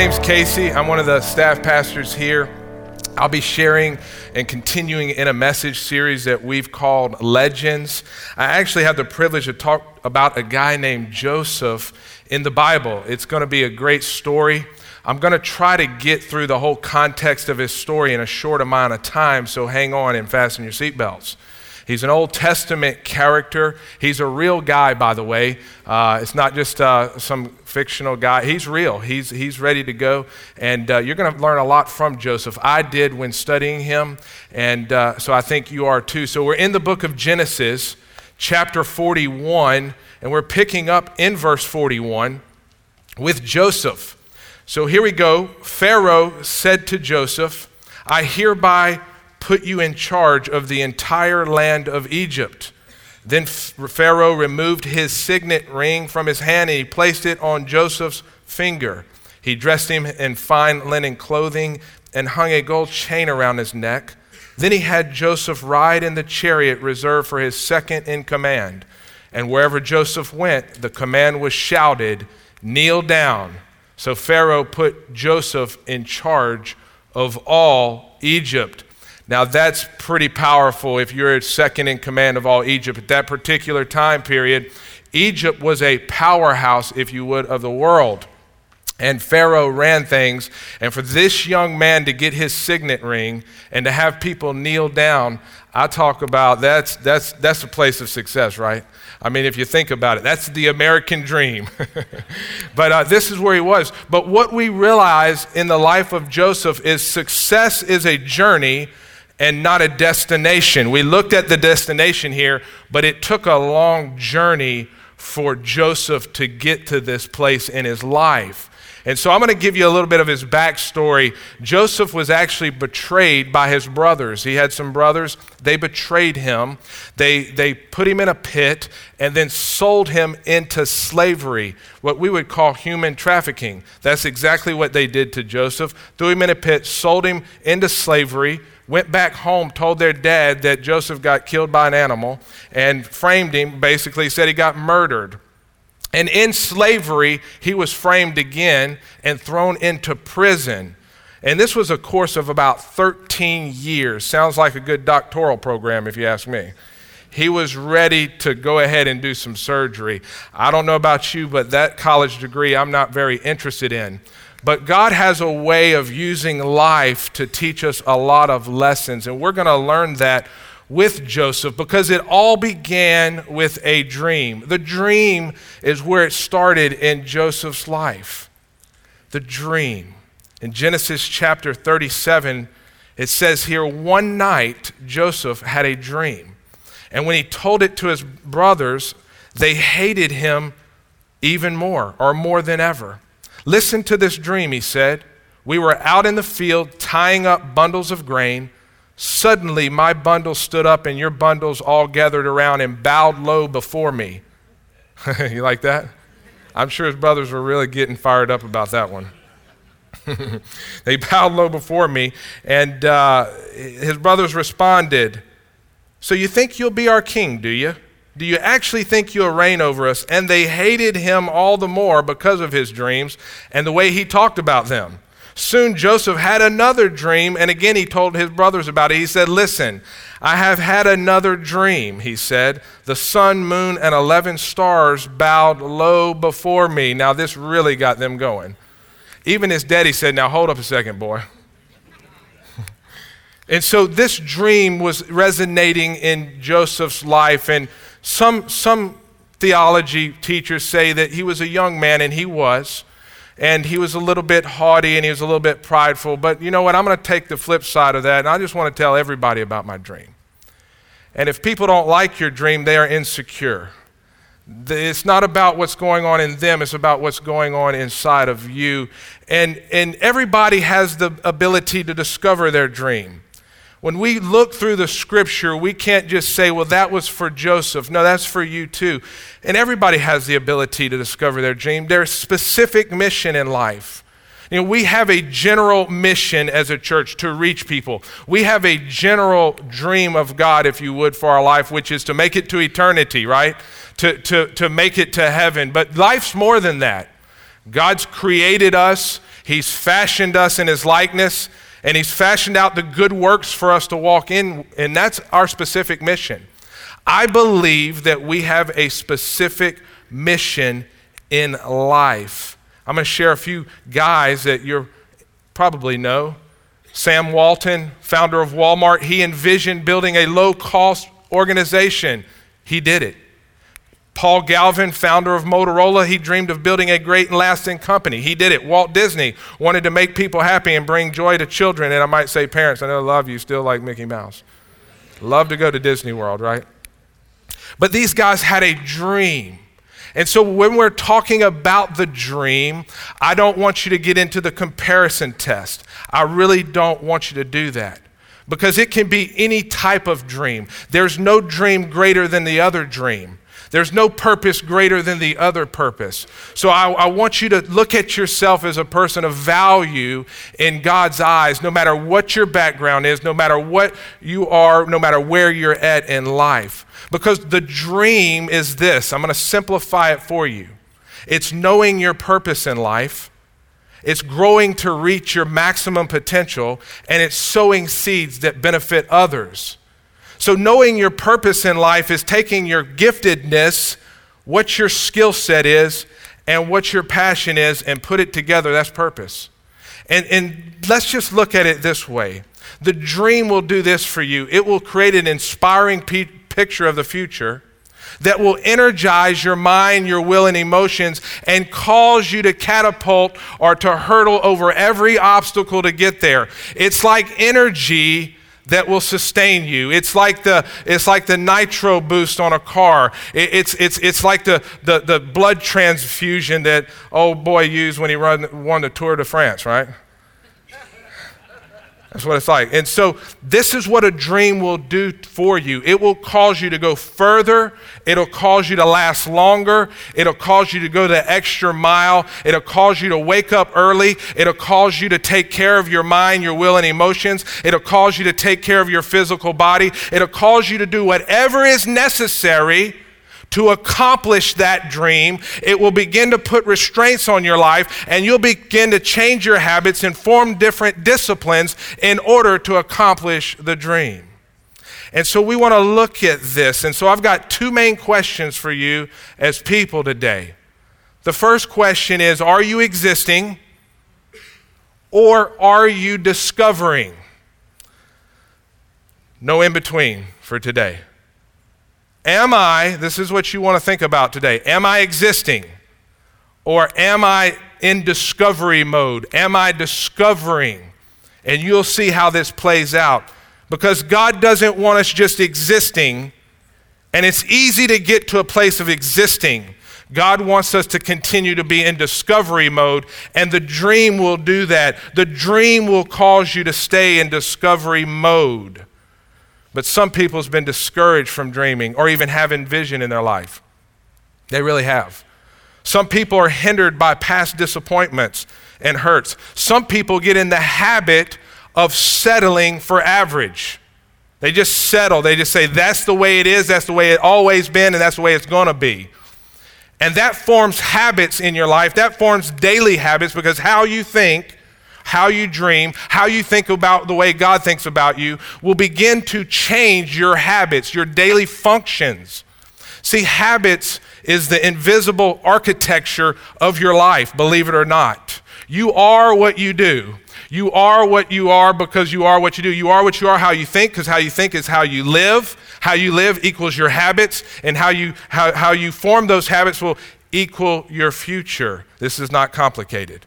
name's Casey. I'm one of the staff pastors here. I'll be sharing and continuing in a message series that we've called Legends. I actually have the privilege to talk about a guy named Joseph in the Bible. It's going to be a great story. I'm going to try to get through the whole context of his story in a short amount of time, so hang on and fasten your seatbelts. He's an Old Testament character. He's a real guy, by the way. Uh, it's not just uh, some fictional guy. He's real. He's, he's ready to go. And uh, you're going to learn a lot from Joseph. I did when studying him. And uh, so I think you are too. So we're in the book of Genesis, chapter 41, and we're picking up in verse 41 with Joseph. So here we go. Pharaoh said to Joseph, I hereby put you in charge of the entire land of Egypt. Then Pharaoh removed his signet ring from his hand and he placed it on Joseph's finger. He dressed him in fine linen clothing and hung a gold chain around his neck. Then he had Joseph ride in the chariot reserved for his second in command. And wherever Joseph went, the command was shouted, Kneel down. So Pharaoh put Joseph in charge of all Egypt. Now, that's pretty powerful if you're second in command of all Egypt. At that particular time period, Egypt was a powerhouse, if you would, of the world. And Pharaoh ran things. And for this young man to get his signet ring and to have people kneel down, I talk about that's, that's, that's a place of success, right? I mean, if you think about it, that's the American dream. but uh, this is where he was. But what we realize in the life of Joseph is success is a journey and not a destination. We looked at the destination here, but it took a long journey for Joseph to get to this place in his life. And so I'm going to give you a little bit of his backstory. Joseph was actually betrayed by his brothers. He had some brothers, they betrayed him. They, they put him in a pit and then sold him into slavery, what we would call human trafficking. That's exactly what they did to Joseph. Threw him in a pit, sold him into slavery went back home, told their dad that Joseph got killed by an animal, and framed him, basically said he got murdered. And in slavery, he was framed again and thrown into prison. And this was a course of about 13 years. Sounds like a good doctoral program, if you ask me. He was ready to go ahead and do some surgery. I don't know about you, but that college degree I'm not very interested in. But God has a way of using life to teach us a lot of lessons. And we're going to learn that with Joseph because it all began with a dream. The dream is where it started in Joseph's life. The dream. In Genesis chapter 37, it says here, one night Joseph had a dream. And when he told it to his brothers, they hated him even more, or more than ever. Listen to this dream, he said. We were out in the field tying up bundles of grain. Suddenly, my bundle stood up, and your bundles all gathered around and bowed low before me. you like that? I'm sure his brothers were really getting fired up about that one. they bowed low before me, and uh, his brothers responded, So you think you'll be our king, do you? Do you actually think you'll reign over us? And they hated him all the more because of his dreams and the way he talked about them. Soon Joseph had another dream, and again he told his brothers about it. He said, Listen, I have had another dream, he said. The sun, moon, and 11 stars bowed low before me. Now, this really got them going. Even his daddy said, Now hold up a second, boy. and so this dream was resonating in Joseph's life, and some, some theology teachers say that he was a young man, and he was. And he was a little bit haughty and he was a little bit prideful. But you know what? I'm going to take the flip side of that, and I just want to tell everybody about my dream. And if people don't like your dream, they are insecure. It's not about what's going on in them, it's about what's going on inside of you. And, and everybody has the ability to discover their dream. When we look through the scripture, we can't just say, well, that was for Joseph. No, that's for you too. And everybody has the ability to discover their dream, their specific mission in life. You know, we have a general mission as a church to reach people. We have a general dream of God, if you would, for our life, which is to make it to eternity, right? To, to, to make it to heaven. But life's more than that. God's created us, He's fashioned us in His likeness, and He's fashioned out the good works for us to walk in, and that's our specific mission. I believe that we have a specific mission in life. I'm going to share a few guys that you probably know. Sam Walton, founder of Walmart, he envisioned building a low cost organization. He did it. Paul Galvin, founder of Motorola, he dreamed of building a great and lasting company. He did it. Walt Disney wanted to make people happy and bring joy to children. And I might say, parents, I know lot of you still like Mickey Mouse. Love to go to Disney World, right? But these guys had a dream. And so when we're talking about the dream, I don't want you to get into the comparison test. I really don't want you to do that because it can be any type of dream. There's no dream greater than the other dream. There's no purpose greater than the other purpose. So I, I, want you to look at yourself as a person of value in God's eyes, no matter what your background is, no matter what you are, no matter where you're at in life. Because the dream is this I'm going to simplify it for you it's knowing your purpose in life. It's growing to reach your maximum potential, and it's sowing seeds that benefit others. So, knowing your purpose in life is taking your giftedness, what your skill set is, and what your passion is, and put it together. That's purpose. And, and let's just look at it this way the dream will do this for you it will create an inspiring picture of the future that will energize your mind, your will, and emotions and cause you to catapult or to hurdle over every obstacle to get there. It's like energy that will sustain you. It's like the, it's like the nitro boost on a car. It, it's, it's, it's like the, the, the blood transfusion that old boy used when he run, won the Tour de France, right? That's what it's like. And so, this is what a dream will do for you. It will cause you to go further. It'll cause you to last longer. It'll cause you to go the extra mile. It'll cause you to wake up early. It'll cause you to take care of your mind, your will, and emotions. It'll cause you to take care of your physical body. It'll cause you to do whatever is necessary to accomplish that dream, it will begin to put restraints on your life and you'll begin to change your habits and form different disciplines in order to accomplish the dream. And so we want to look at this. And so I've got two main questions for you as people today. The first question is Are you existing or are you discovering? No in between for today. Am I, this is what you want to think about today, am I existing? Or am I in discovery mode? Am I discovering? And you'll see how this plays out. Because God doesn't want us just existing, and it's easy to get to a place of existing. God wants us to continue to be in discovery mode, and the dream will do that. The dream will cause you to stay in discovery mode. But some people have been discouraged from dreaming or even having vision in their life. They really have. Some people are hindered by past disappointments and hurts. Some people get in the habit of settling for average. They just settle. They just say, that's the way it is, that's the way it always been, and that's the way it's going to be. And that forms habits in your life. That forms daily habits because how you think how you dream, how you think about the way God thinks about you will begin to change your habits, your daily functions. See, habits is the invisible architecture of your life, believe it or not. You are what you do. You are what you are because you are what you do. You are what you are how you think because how you think is how you live. How you live equals your habits, and how you, how, how you form those habits will equal your future. This is not complicated.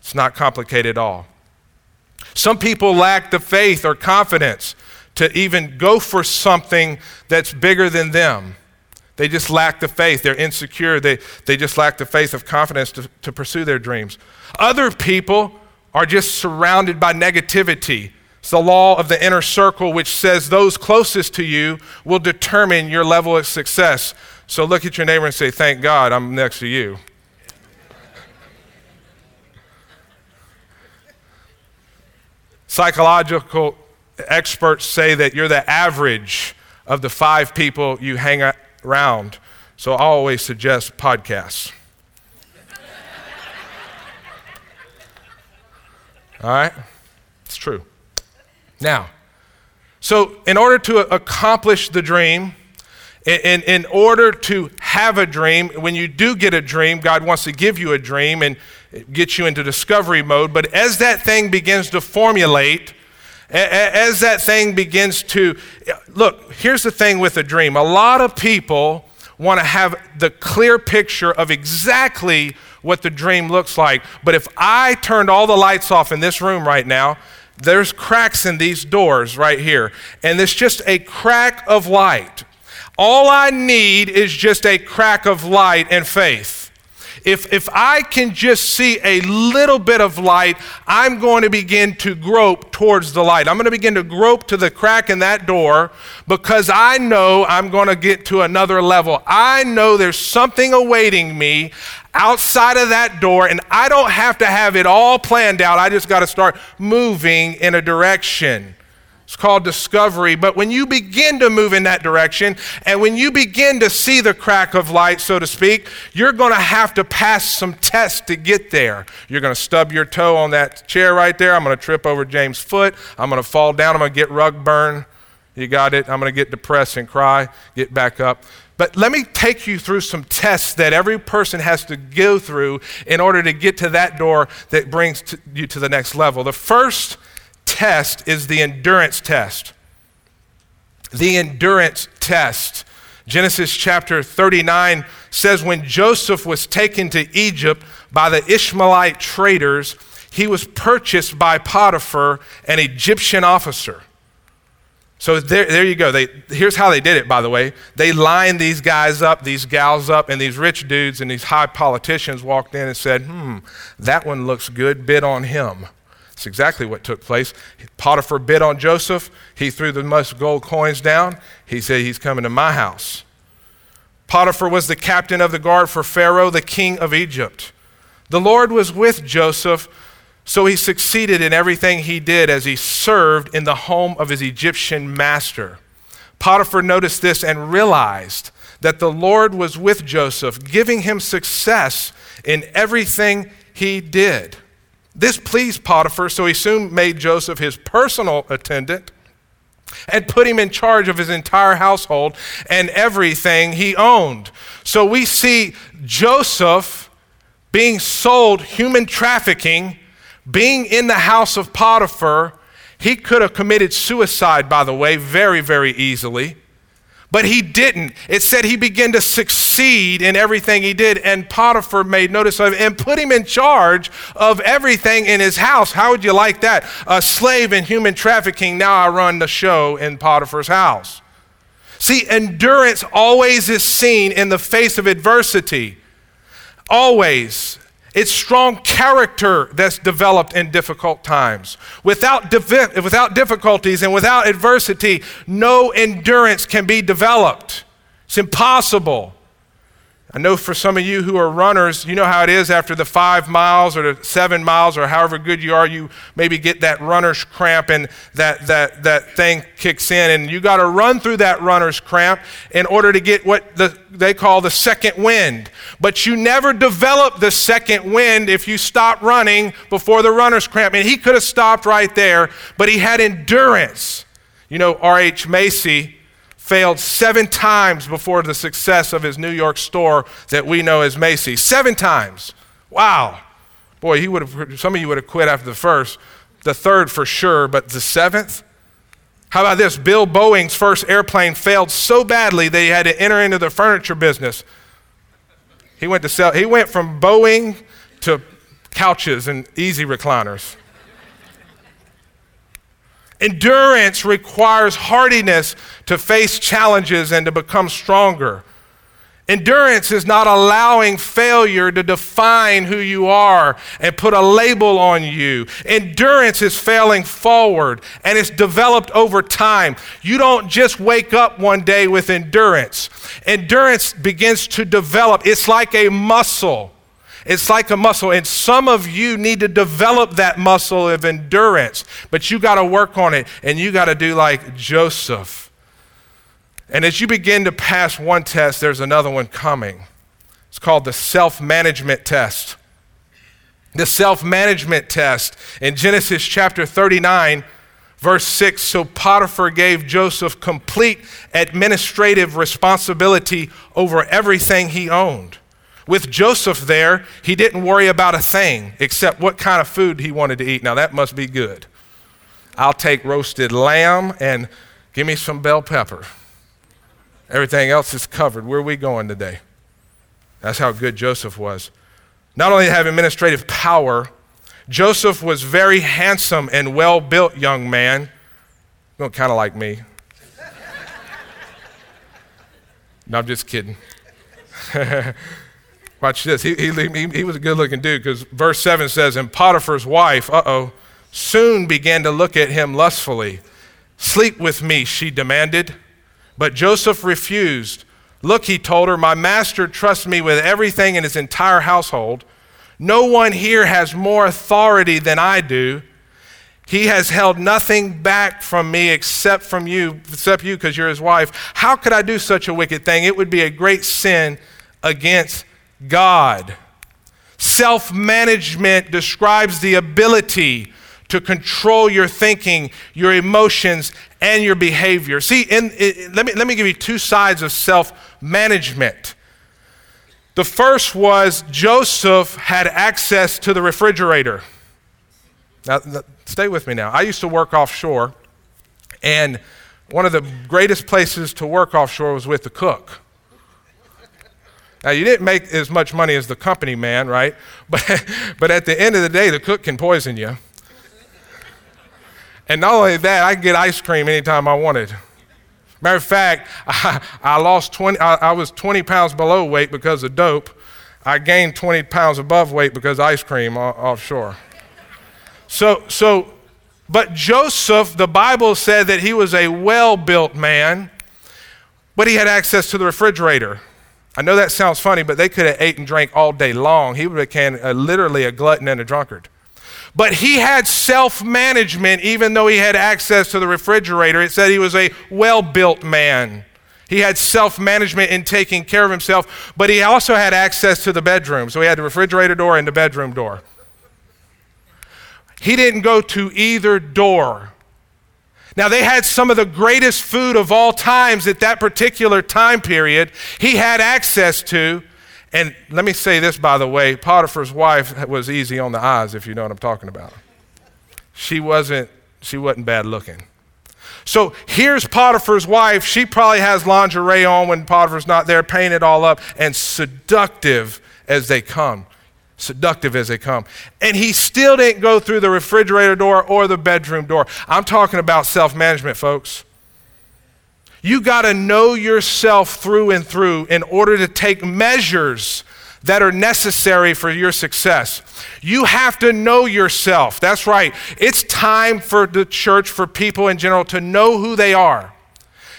It's not complicated at all. Some people lack the faith or confidence to even go for something that's bigger than them. They just lack the faith. They're insecure. They, they just lack the faith of confidence to, to pursue their dreams. Other people are just surrounded by negativity. It's the law of the inner circle, which says those closest to you will determine your level of success. So look at your neighbor and say, Thank God I'm next to you. Psychological experts say that you're the average of the five people you hang around. So I always suggest podcasts. All right? It's true. Now, so in order to accomplish the dream, in, in order to have a dream, when you do get a dream, God wants to give you a dream and get you into discovery mode. But as that thing begins to formulate, as that thing begins to look, here's the thing with a dream. A lot of people want to have the clear picture of exactly what the dream looks like. But if I turned all the lights off in this room right now, there's cracks in these doors right here, and there's just a crack of light. All I need is just a crack of light and faith. If, if I can just see a little bit of light, I'm going to begin to grope towards the light. I'm going to begin to grope to the crack in that door because I know I'm going to get to another level. I know there's something awaiting me outside of that door, and I don't have to have it all planned out. I just got to start moving in a direction. It's called discovery. But when you begin to move in that direction and when you begin to see the crack of light, so to speak, you're going to have to pass some tests to get there. You're going to stub your toe on that chair right there. I'm going to trip over James' foot. I'm going to fall down. I'm going to get rug burn. You got it? I'm going to get depressed and cry, get back up. But let me take you through some tests that every person has to go through in order to get to that door that brings to you to the next level. The first test is the endurance test. The endurance test. Genesis chapter 39 says when Joseph was taken to Egypt by the Ishmaelite traders, he was purchased by Potiphar, an Egyptian officer. So there, there you go. They, here's how they did it, by the way. They lined these guys up, these gals up, and these rich dudes and these high politicians walked in and said, hmm, that one looks good, bid on him. That's exactly what took place. Potiphar bid on Joseph. He threw the most gold coins down. He said, He's coming to my house. Potiphar was the captain of the guard for Pharaoh, the king of Egypt. The Lord was with Joseph, so he succeeded in everything he did as he served in the home of his Egyptian master. Potiphar noticed this and realized that the Lord was with Joseph, giving him success in everything he did. This pleased Potiphar, so he soon made Joseph his personal attendant and put him in charge of his entire household and everything he owned. So we see Joseph being sold human trafficking, being in the house of Potiphar. He could have committed suicide, by the way, very, very easily. But he didn't. It said he began to succeed in everything he did, and Potiphar made notice of him and put him in charge of everything in his house. How would you like that? A slave in human trafficking, now I run the show in Potiphar's house. See, endurance always is seen in the face of adversity. Always. It's strong character that's developed in difficult times. Without, divi- without difficulties and without adversity, no endurance can be developed. It's impossible. I know for some of you who are runners, you know how it is after the five miles or the seven miles or however good you are, you maybe get that runner's cramp and that, that, that thing kicks in. And you got to run through that runner's cramp in order to get what the, they call the second wind. But you never develop the second wind if you stop running before the runner's cramp. And he could have stopped right there, but he had endurance. You know, R.H. Macy failed seven times before the success of his New York store that we know as Macy's. Seven times. Wow. Boy, he would have, some of you would have quit after the first, the third for sure, but the seventh? How about this? Bill Boeing's first airplane failed so badly that he had to enter into the furniture business. He went to sell, he went from Boeing to couches and easy recliners. Endurance requires hardiness to face challenges and to become stronger. Endurance is not allowing failure to define who you are and put a label on you. Endurance is failing forward and it's developed over time. You don't just wake up one day with endurance. Endurance begins to develop. It's like a muscle. It's like a muscle, and some of you need to develop that muscle of endurance, but you got to work on it, and you got to do like Joseph. And as you begin to pass one test, there's another one coming. It's called the self management test. The self management test in Genesis chapter 39, verse 6. So Potiphar gave Joseph complete administrative responsibility over everything he owned. With Joseph there, he didn't worry about a thing except what kind of food he wanted to eat. Now, that must be good. I'll take roasted lamb and give me some bell pepper. Everything else is covered. Where are we going today? That's how good Joseph was. Not only have administrative power, Joseph was very handsome and well built young man. You Well, kind of like me. no, I'm just kidding. Watch this. He, he, he, was a good looking dude because verse 7 says, And Potiphar's wife, uh oh, soon began to look at him lustfully. Sleep with me, she demanded. But Joseph refused. Look, he told her, my master trusts me with everything in his entire household. No one here has more authority than I do. He has held nothing back from me except from you, except you because you're his wife. How could I do such a wicked thing? It would be a great sin against God. Self management describes the ability to control your thinking, your emotions, and your behavior. See, in, in, let, me, let me give you two sides of self management. The first was Joseph had access to the refrigerator. Now, stay with me now. I used to work offshore, and one of the greatest places to work offshore was with the cook. Now, you didn't make as much money as the company man, right? But, but at the end of the day, the cook can poison you. And not only that, I could get ice cream anytime I wanted. Matter of fact, I, I lost 20, I, I, was 20 pounds below weight because of dope. I gained 20 pounds above weight because ice cream offshore. So, so, but Joseph, the Bible said that he was a well built man, but he had access to the refrigerator. I know that sounds funny, but they could have ate and drank all day long. He would have become a, uh, literally a glutton and a drunkard. But he had self management, even though he had access to the refrigerator. It said he was a well built man. He had self management in taking care of himself, but he also had access to the bedroom. So he had the refrigerator door and the bedroom door. He didn't go to either door. Now, they had some of the greatest food of all times at that particular time period. He had access to, and let me say this, by the way Potiphar's wife was easy on the eyes, if you know what I'm talking about. She wasn't, she wasn't bad looking. So here's Potiphar's wife. She probably has lingerie on when Potiphar's not there, painted all up, and seductive as they come. Seductive as they come. And he still didn't go through the refrigerator door or the bedroom door. I'm talking about self management, folks. You got to know yourself through and through in order to take measures that are necessary for your success. You have to know yourself. That's right. It's time for the church, for people in general, to know who they are.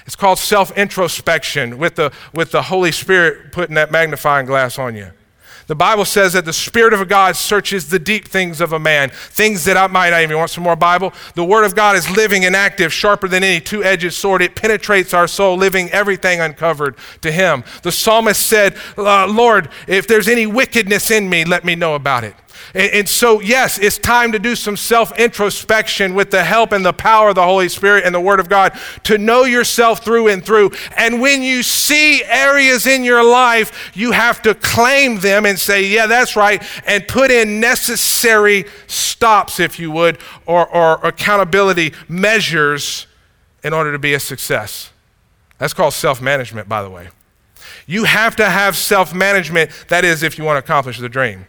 It's called self introspection with the, with the Holy Spirit putting that magnifying glass on you. The Bible says that the Spirit of God searches the deep things of a man, things that I might not even want some more Bible. The Word of God is living and active, sharper than any two edged sword. It penetrates our soul, living everything uncovered to Him. The psalmist said, uh, Lord, if there's any wickedness in me, let me know about it. And, and so, yes, it's time to do some self introspection with the help and the power of the Holy Spirit and the Word of God to know yourself through and through. And when you see areas in your life, you have to claim them and say, yeah, that's right, and put in necessary stops, if you would, or, or accountability measures in order to be a success. That's called self management, by the way. You have to have self management, that is, if you want to accomplish the dream.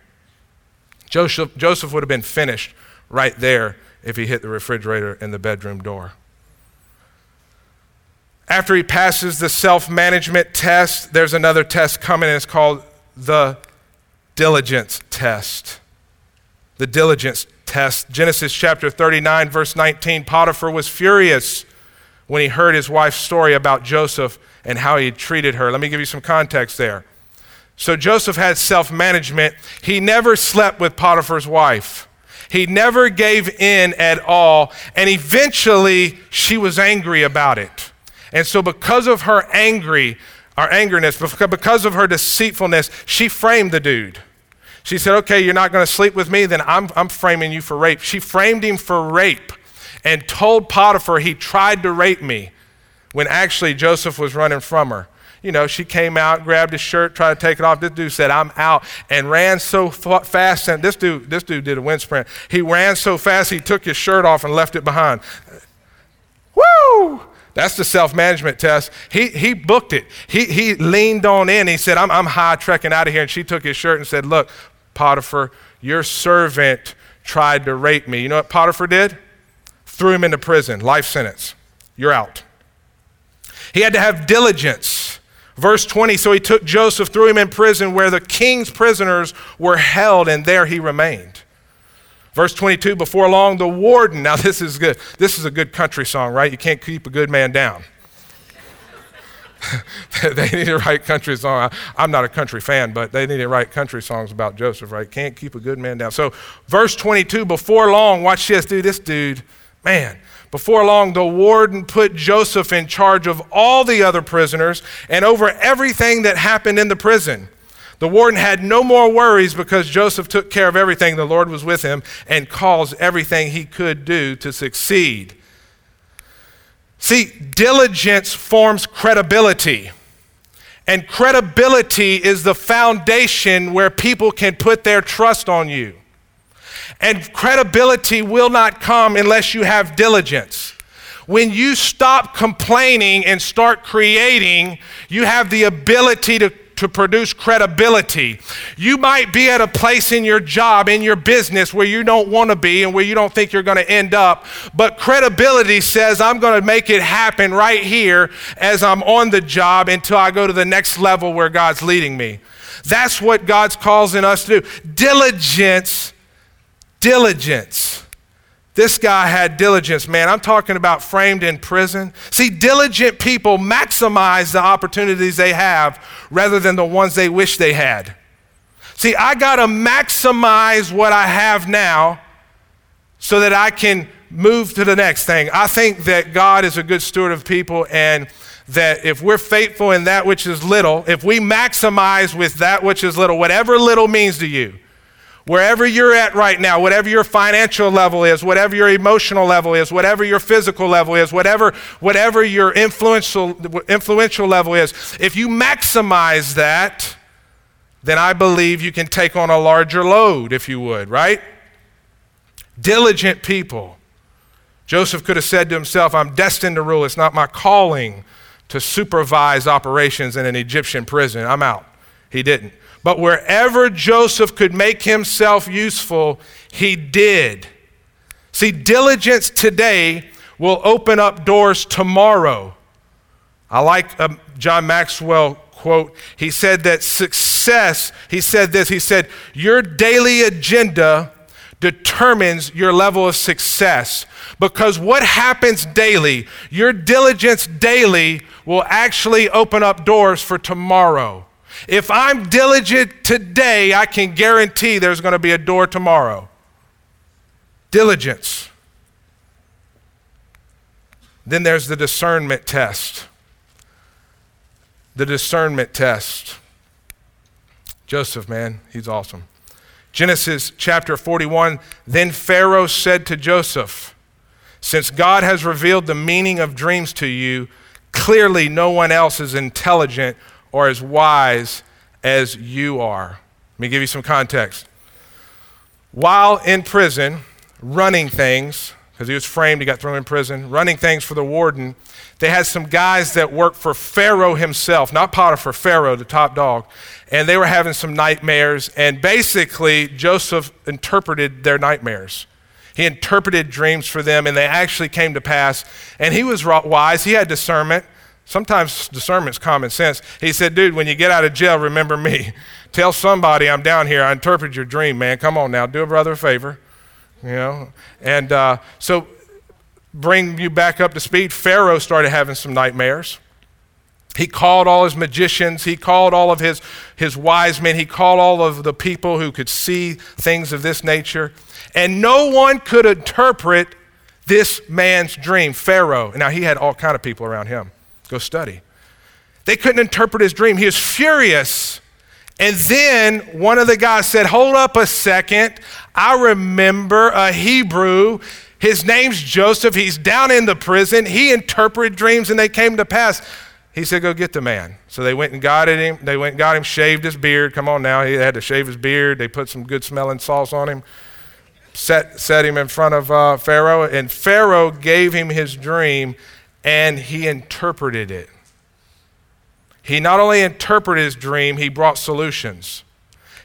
Joseph, Joseph would have been finished right there if he hit the refrigerator and the bedroom door. After he passes the self management test, there's another test coming, and it's called the diligence test. The diligence test. Genesis chapter 39, verse 19 Potiphar was furious when he heard his wife's story about Joseph and how he treated her. Let me give you some context there. So Joseph had self management. He never slept with Potiphar's wife. He never gave in at all. And eventually, she was angry about it. And so, because of her angry, our angerness, because of her deceitfulness, she framed the dude. She said, Okay, you're not going to sleep with me, then I'm, I'm framing you for rape. She framed him for rape and told Potiphar he tried to rape me when actually Joseph was running from her. You know, she came out, grabbed his shirt, tried to take it off. This dude said, I'm out, and ran so fast. And this dude, this dude did a wind sprint. He ran so fast, he took his shirt off and left it behind. Woo! That's the self management test. He, he booked it. He, he leaned on in. He said, I'm, I'm high trekking out of here. And she took his shirt and said, Look, Potiphar, your servant tried to rape me. You know what Potiphar did? Threw him into prison, life sentence. You're out. He had to have diligence. Verse 20 So he took Joseph, threw him in prison where the king's prisoners were held, and there he remained. Verse 22 Before long, the warden, now this is good. This is a good country song, right? You can't keep a good man down. they need to write country song. I'm not a country fan, but they need to write country songs about Joseph, right? Can't keep a good man down. So, verse 22, before long, watch this, dude. This dude, man, before long, the warden put Joseph in charge of all the other prisoners and over everything that happened in the prison. The warden had no more worries because Joseph took care of everything. The Lord was with him and caused everything he could do to succeed. See, diligence forms credibility. And credibility is the foundation where people can put their trust on you. And credibility will not come unless you have diligence. When you stop complaining and start creating, you have the ability to to produce credibility. You might be at a place in your job, in your business, where you don't want to be and where you don't think you're going to end up, but credibility says, I'm going to make it happen right here as I'm on the job until I go to the next level where God's leading me. That's what God's calling us to do. Diligence Diligence. This guy had diligence, man. I'm talking about framed in prison. See, diligent people maximize the opportunities they have rather than the ones they wish they had. See, I got to maximize what I have now so that I can move to the next thing. I think that God is a good steward of people and that if we're faithful in that which is little, if we maximize with that which is little, whatever little means to you, Wherever you're at right now, whatever your financial level is, whatever your emotional level is, whatever your physical level is, whatever, whatever your influential, influential level is, if you maximize that, then I believe you can take on a larger load, if you would, right? Diligent people. Joseph could have said to himself, I'm destined to rule. It's not my calling to supervise operations in an Egyptian prison. I'm out. He didn't. But wherever Joseph could make himself useful, he did. See, diligence today will open up doors tomorrow. I like um, John Maxwell quote. He said that success, he said this, he said, your daily agenda determines your level of success. Because what happens daily, your diligence daily will actually open up doors for tomorrow. If I'm diligent today, I can guarantee there's going to be a door tomorrow. Diligence. Then there's the discernment test. The discernment test. Joseph, man, he's awesome. Genesis chapter 41 Then Pharaoh said to Joseph, Since God has revealed the meaning of dreams to you, clearly no one else is intelligent or as wise as you are. Let me give you some context. While in prison, running things, because he was framed, he got thrown in prison, running things for the warden, they had some guys that worked for Pharaoh himself, not Potiphar, Pharaoh, the top dog, and they were having some nightmares. And basically, Joseph interpreted their nightmares. He interpreted dreams for them, and they actually came to pass. And he was wise, he had discernment. Sometimes discernment's common sense. He said, Dude, when you get out of jail, remember me. Tell somebody I'm down here. I interpret your dream, man. Come on now. Do a brother a favor. You know? And uh, so, bring you back up to speed. Pharaoh started having some nightmares. He called all his magicians, he called all of his, his wise men, he called all of the people who could see things of this nature. And no one could interpret this man's dream, Pharaoh. Now, he had all kind of people around him. Go study. They couldn't interpret his dream. He was furious And then one of the guys said, Hold up a second. I remember a Hebrew. His name's Joseph. He's down in the prison. He interpreted dreams and they came to pass. He said, Go get the man. So they went and got him. They went and got him, shaved his beard. Come on now. He had to shave his beard. They put some good smelling sauce on him, set, set him in front of uh, Pharaoh. And Pharaoh gave him his dream and he interpreted it. He not only interpreted his dream, he brought solutions.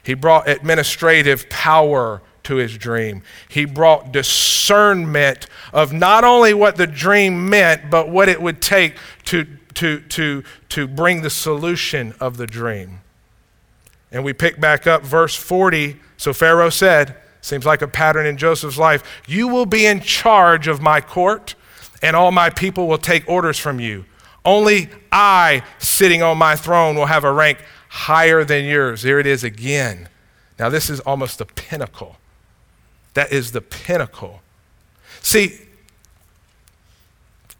He brought administrative power to his dream. He brought discernment of not only what the dream meant, but what it would take to, to, to, to bring the solution of the dream. And we pick back up verse 40. So Pharaoh said, seems like a pattern in Joseph's life, You will be in charge of my court, and all my people will take orders from you. Only I, sitting on my throne, will have a rank higher than yours. There it is again. Now, this is almost the pinnacle. That is the pinnacle. See,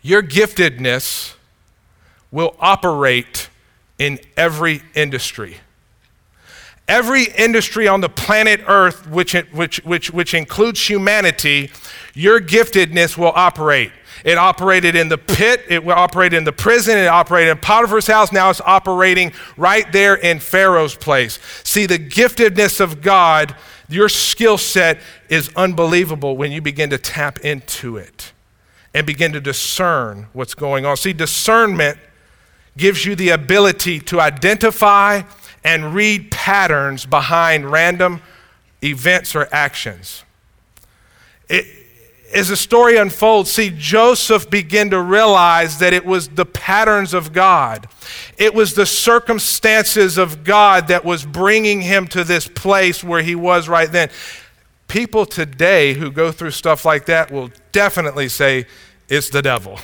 your giftedness will operate in every industry. Every industry on the planet Earth, which, which, which, which includes humanity, your giftedness will operate. It operated in the pit, it operated in the prison, it operated in Potiphar's house. Now it's operating right there in Pharaoh's place. See, the giftedness of God, your skill set is unbelievable when you begin to tap into it and begin to discern what's going on. See, discernment gives you the ability to identify and read patterns behind random events or actions. It, as the story unfolds, see, Joseph began to realize that it was the patterns of God. It was the circumstances of God that was bringing him to this place where he was right then. People today who go through stuff like that will definitely say it's the devil.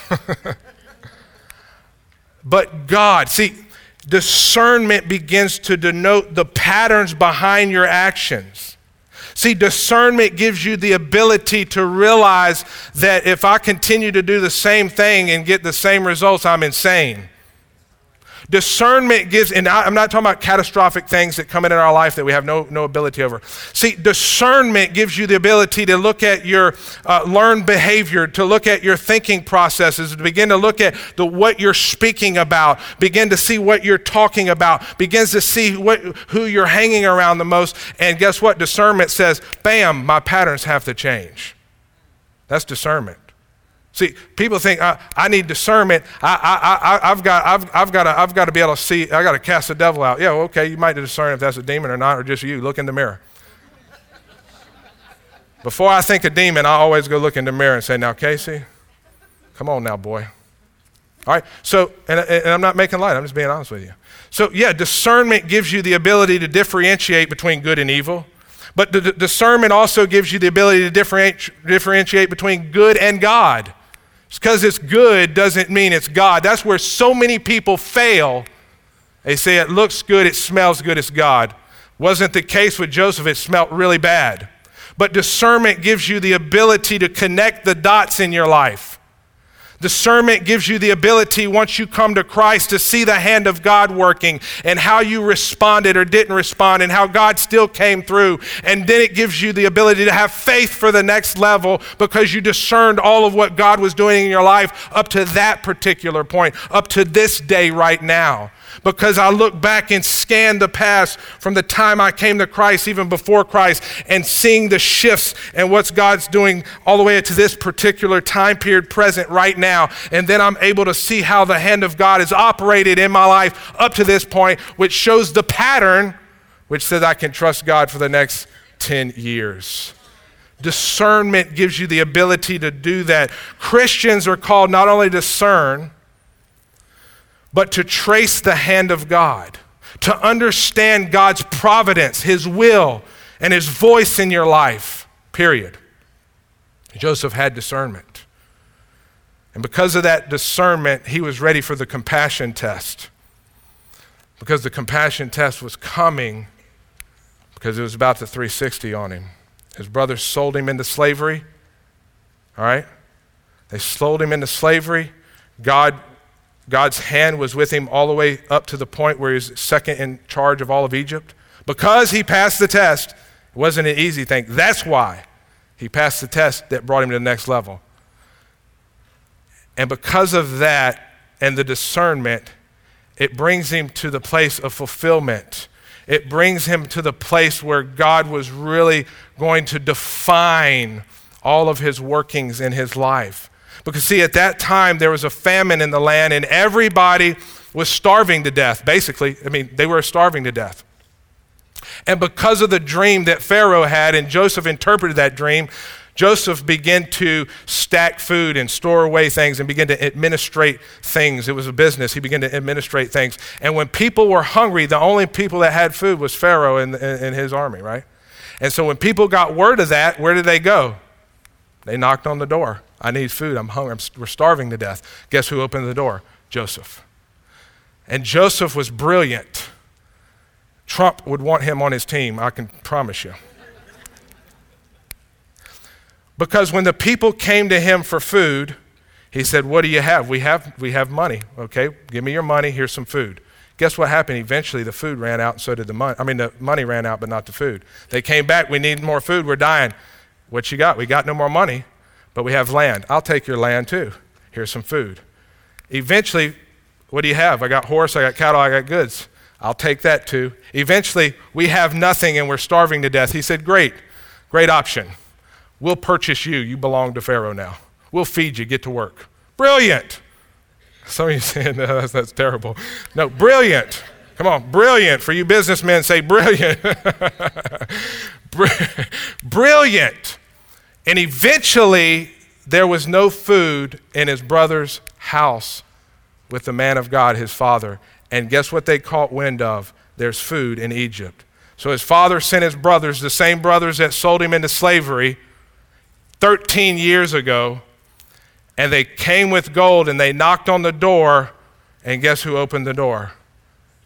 but God, see, discernment begins to denote the patterns behind your actions. See, discernment gives you the ability to realize that if I continue to do the same thing and get the same results, I'm insane. Discernment gives, and I'm not talking about catastrophic things that come in our life that we have no, no ability over. See, discernment gives you the ability to look at your uh, learned behavior, to look at your thinking processes, to begin to look at the, what you're speaking about, begin to see what you're talking about, begins to see what, who you're hanging around the most. And guess what? Discernment says, bam, my patterns have to change. That's discernment. See, people think I, I need discernment. I, I, I, have got, I've, I've, got to, I've got to be able to see, I've got to cast the devil out. Yeah, okay, you might discern if that's a demon or not, or just you. Look in the mirror. Before I think a demon, I always go look in the mirror and say, Now, Casey, come on now, boy. All right, so, and, and I'm not making light, I'm just being honest with you. So, yeah, discernment gives you the ability to differentiate between good and evil. But the, discernment also gives you the ability to differentiate between good and God because it's good doesn't mean it's God. That's where so many people fail. They say it looks good, it smells good, it's God. Wasn't the case with Joseph, it smelt really bad. But discernment gives you the ability to connect the dots in your life. Discernment gives you the ability, once you come to Christ, to see the hand of God working and how you responded or didn't respond and how God still came through. And then it gives you the ability to have faith for the next level because you discerned all of what God was doing in your life up to that particular point, up to this day right now because I look back and scan the past from the time I came to Christ, even before Christ, and seeing the shifts and what's God's doing all the way to this particular time period present right now. And then I'm able to see how the hand of God has operated in my life up to this point, which shows the pattern, which says I can trust God for the next 10 years. Discernment gives you the ability to do that. Christians are called not only to discern, but to trace the hand of God, to understand God's providence, His will, and His voice in your life, period. Joseph had discernment. And because of that discernment, he was ready for the compassion test. Because the compassion test was coming because it was about the 360 on him. His brothers sold him into slavery. All right? They sold him into slavery. God God's hand was with him all the way up to the point where he's second in charge of all of Egypt. Because he passed the test, it wasn't an easy thing. That's why he passed the test that brought him to the next level. And because of that and the discernment, it brings him to the place of fulfillment. It brings him to the place where God was really going to define all of his workings in his life. Because, see, at that time, there was a famine in the land, and everybody was starving to death, basically. I mean, they were starving to death. And because of the dream that Pharaoh had, and Joseph interpreted that dream, Joseph began to stack food and store away things and begin to administrate things. It was a business. He began to administrate things. And when people were hungry, the only people that had food was Pharaoh and, and his army, right? And so when people got word of that, where did they go? They knocked on the door. I need food. I'm hungry. I'm, we're starving to death. Guess who opened the door? Joseph. And Joseph was brilliant. Trump would want him on his team, I can promise you. Because when the people came to him for food, he said, What do you have? We have, we have money. Okay, give me your money. Here's some food. Guess what happened? Eventually, the food ran out, and so did the money. I mean, the money ran out, but not the food. They came back. We need more food. We're dying. What you got? We got no more money, but we have land. I'll take your land too. Here's some food. Eventually, what do you have? I got horse, I got cattle, I got goods. I'll take that too. Eventually, we have nothing and we're starving to death. He said, Great, great option. We'll purchase you. You belong to Pharaoh now. We'll feed you. Get to work. Brilliant. Some of you saying, no, that's, that's terrible. No, brilliant. Come on, brilliant. For you businessmen, say brilliant. brilliant. And eventually, there was no food in his brother's house with the man of God, his father. And guess what they caught wind of? There's food in Egypt. So his father sent his brothers, the same brothers that sold him into slavery 13 years ago, and they came with gold and they knocked on the door. And guess who opened the door?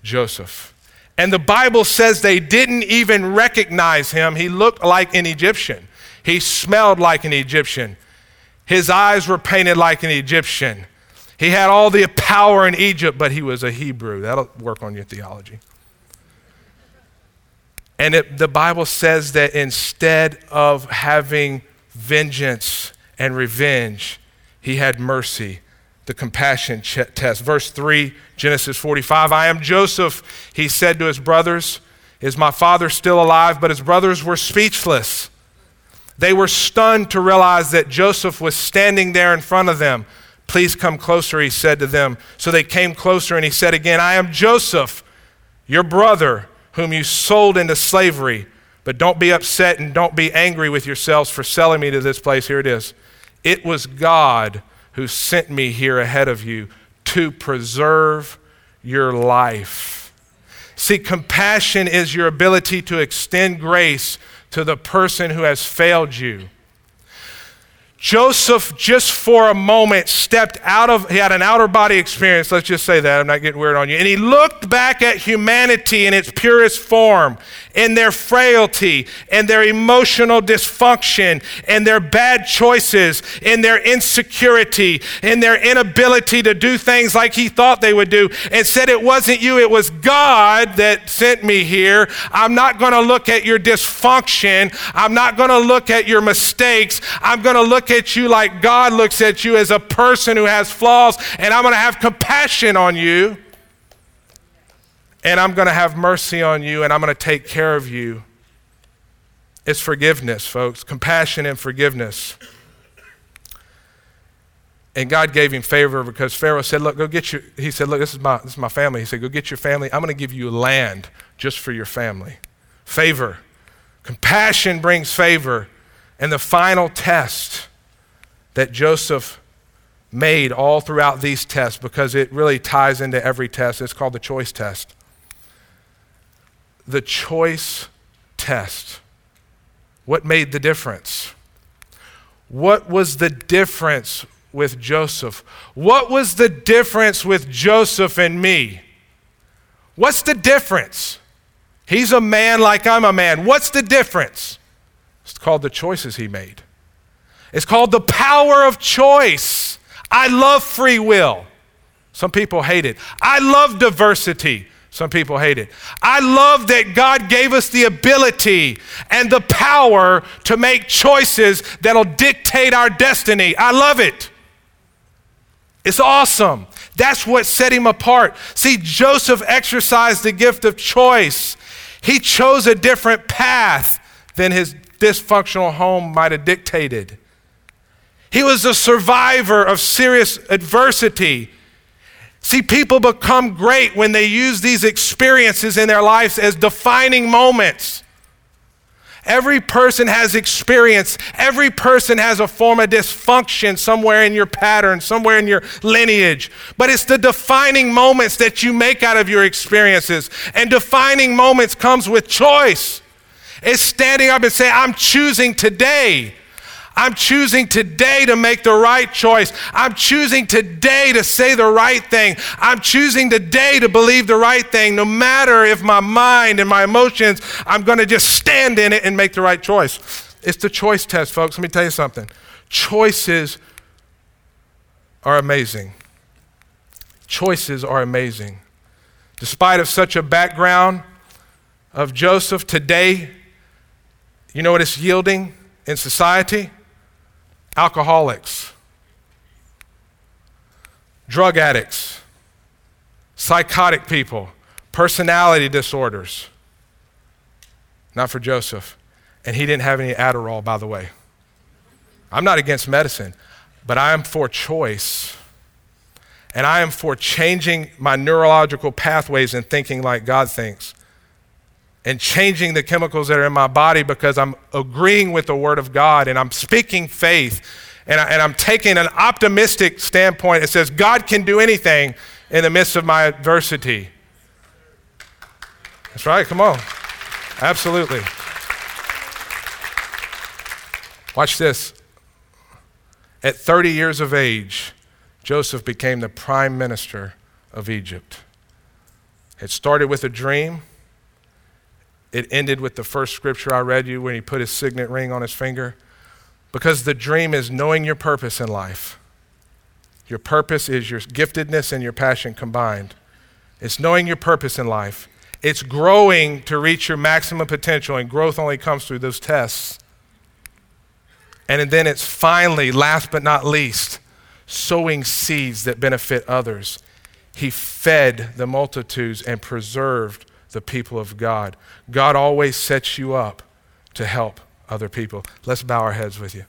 Joseph. And the Bible says they didn't even recognize him. He looked like an Egyptian, he smelled like an Egyptian, his eyes were painted like an Egyptian. He had all the power in Egypt, but he was a Hebrew. That'll work on your theology. And it, the Bible says that instead of having vengeance and revenge, he had mercy, the compassion ch- test. Verse 3, Genesis 45 I am Joseph, he said to his brothers. Is my father still alive? But his brothers were speechless. They were stunned to realize that Joseph was standing there in front of them. Please come closer, he said to them. So they came closer, and he said again, I am Joseph, your brother, whom you sold into slavery. But don't be upset and don't be angry with yourselves for selling me to this place. Here it is. It was God who sent me here ahead of you to preserve your life. See, compassion is your ability to extend grace to the person who has failed you. Joseph, just for a moment, stepped out of, he had an outer body experience, let's just say that, I'm not getting weird on you. And he looked back at humanity in its purest form, in their frailty, in their emotional dysfunction, in their bad choices, in their insecurity, in their inability to do things like he thought they would do, and said, It wasn't you, it was God that sent me here. I'm not going to look at your dysfunction. I'm not going to look at your mistakes. I'm going to look at you like God looks at you as a person who has flaws, and I'm going to have compassion on you and I'm going to have mercy on you and I'm going to take care of you. It's forgiveness, folks, compassion and forgiveness. And God gave him favor because Pharaoh said, Look, go get your, he said, Look, this is my, this is my family. He said, Go get your family. I'm going to give you land just for your family. Favor. Compassion brings favor. And the final test that Joseph made all throughout these tests, because it really ties into every test, it's called the choice test the choice test. What made the difference? What was the difference with Joseph? What was the difference with Joseph and me? What's the difference? He's a man like I'm a man. What's the difference? It's called the choices he made. It's called the power of choice. I love free will. Some people hate it. I love diversity. Some people hate it. I love that God gave us the ability and the power to make choices that'll dictate our destiny. I love it. It's awesome. That's what set him apart. See, Joseph exercised the gift of choice. He chose a different path than his dysfunctional home might have dictated. He was a survivor of serious adversity. See, people become great when they use these experiences in their lives as defining moments. Every person has experience. Every person has a form of dysfunction somewhere in your pattern, somewhere in your lineage. But it's the defining moments that you make out of your experiences. And defining moments comes with choice. It's standing up and saying, I'm choosing today I'm choosing today to make the right choice. I'm choosing today to say the right thing. I'm choosing today to believe the right thing, no matter if my mind and my emotions, I'm going to just stand in it and make the right choice. It's the choice test, folks. Let me tell you something. Choices are amazing. Choices are amazing. Despite of such a background of Joseph today, you know what it's yielding in society? Alcoholics, drug addicts, psychotic people, personality disorders. Not for Joseph. And he didn't have any Adderall, by the way. I'm not against medicine, but I am for choice. And I am for changing my neurological pathways and thinking like God thinks and changing the chemicals that are in my body because I'm agreeing with the Word of God and I'm speaking faith and, I, am taking an optimistic standpoint that says God can do anything in the midst of my adversity. That's right, come on. Absolutely. Watch this. At 30 years of age, Joseph became the prime minister of Egypt. It started with a dream. It ended with the first scripture I read you when he put his signet ring on his finger. Because the dream is knowing your purpose in life. Your purpose is your giftedness and your passion combined. It's knowing your purpose in life. It's growing to reach your maximum potential, and growth only comes through those tests. And then it's finally, last but not least, sowing seeds that benefit others. He fed the multitudes and preserved the people of God. God always sets you up to help other people. Let's bow our heads with you.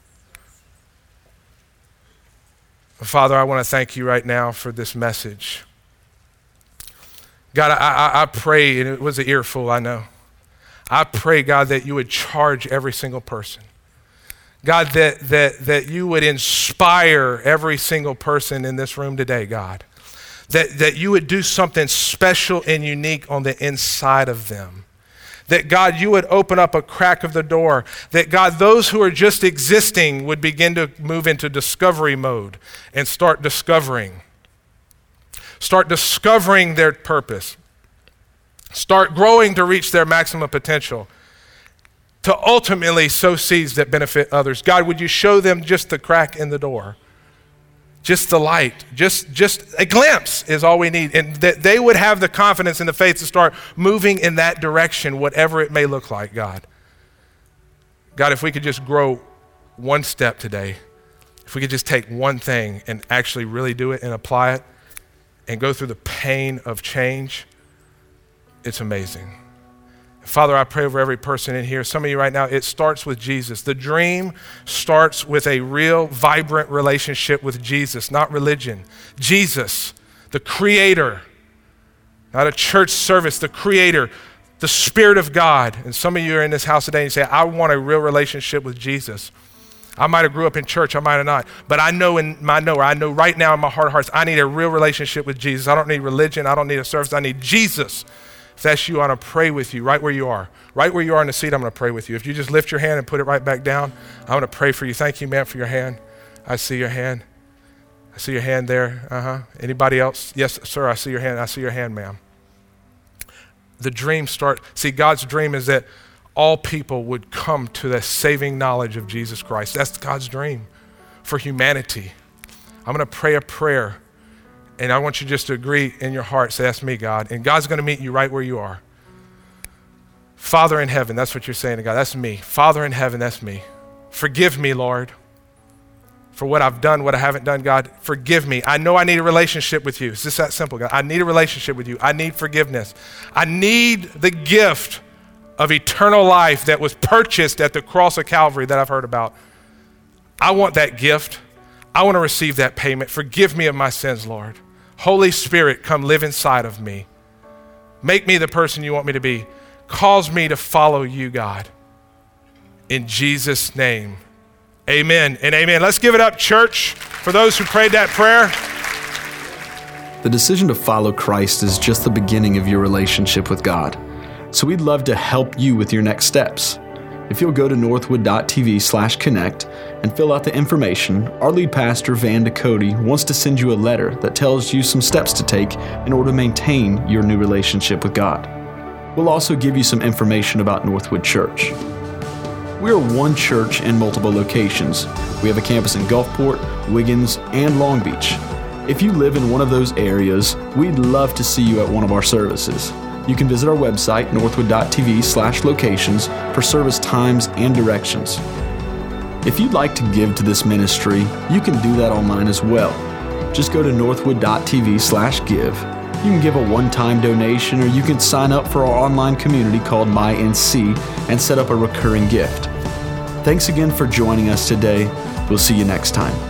Father, I want to thank you right now for this message. God, I, I, I pray, and it was an earful, I know. I pray, God, that you would charge every single person. God, that, that, that you would inspire every single person in this room today, God that, that you would do something special and unique on the inside of them. That God, you would open up a crack of the door. That God, those who are just existing would begin to move into discovery mode and start discovering. Start discovering their purpose. Start growing to reach their maximum potential. To ultimately sow seeds that benefit others. God, would you show them just the crack in the door? Just the light. Just just a glimpse is all we need. And that they would have the confidence and the faith to start moving in that direction whatever it may look like god. God if we could just grow one step today if we could just take one thing and actually really do it and apply it and go through the pain of change it's amazing Father, I pray over every person in here. Some of you right now, it starts with Jesus. The dream starts with a real, vibrant relationship with Jesus, not religion. Jesus, the Creator, not a church service, the Creator, the Spirit of God. And some of you are in this house today and you say, I want a real relationship with Jesus. I might have grew up in church, I might have not, but I know in my knower, I know right now in my heart of hearts, I need a real relationship with Jesus. I don't need religion, I don't need a service, I need Jesus. If that's you, I want to pray with you right where you are. Right where you are in the seat, I'm going to pray with you. If you just lift your hand and put it right back down, I'm to pray for you. Thank you, man, for your hand. I see your hand. I see your hand there. Uh huh. Anybody else? Yes, sir, I see your hand. I see your hand, ma'am. The dream start. See, God's dream is that all people would come to the saving knowledge of Jesus Christ. That's God's dream for humanity. I'm going to pray a prayer And I want you just to agree in your heart, say, That's me, God. And God's going to meet you right where you are. Father in heaven, that's what you're saying to God. That's me. Father in heaven, that's me. Forgive me, Lord, for what I've done, what I haven't done, God. Forgive me. I know I need a relationship with you. It's just that simple, God. I need a relationship with you. I need forgiveness. I need the gift of eternal life that was purchased at the cross of Calvary that I've heard about. I want that gift. I want to receive that payment. Forgive me of my sins, Lord. Holy Spirit, come live inside of me. Make me the person you want me to be. Cause me to follow you, God. In Jesus' name, amen and amen. Let's give it up, church, for those who prayed that prayer. The decision to follow Christ is just the beginning of your relationship with God. So we'd love to help you with your next steps. If you'll go to northwood.tv slash connect and fill out the information, our lead pastor, Van Ducote, wants to send you a letter that tells you some steps to take in order to maintain your new relationship with God. We'll also give you some information about Northwood Church. We are one church in multiple locations. We have a campus in Gulfport, Wiggins, and Long Beach. If you live in one of those areas, we'd love to see you at one of our services. You can visit our website, northwood.tv slash locations, for service times and directions. If you'd like to give to this ministry, you can do that online as well. Just go to northwood.tv slash give. You can give a one-time donation or you can sign up for our online community called MyNC and set up a recurring gift. Thanks again for joining us today. We'll see you next time.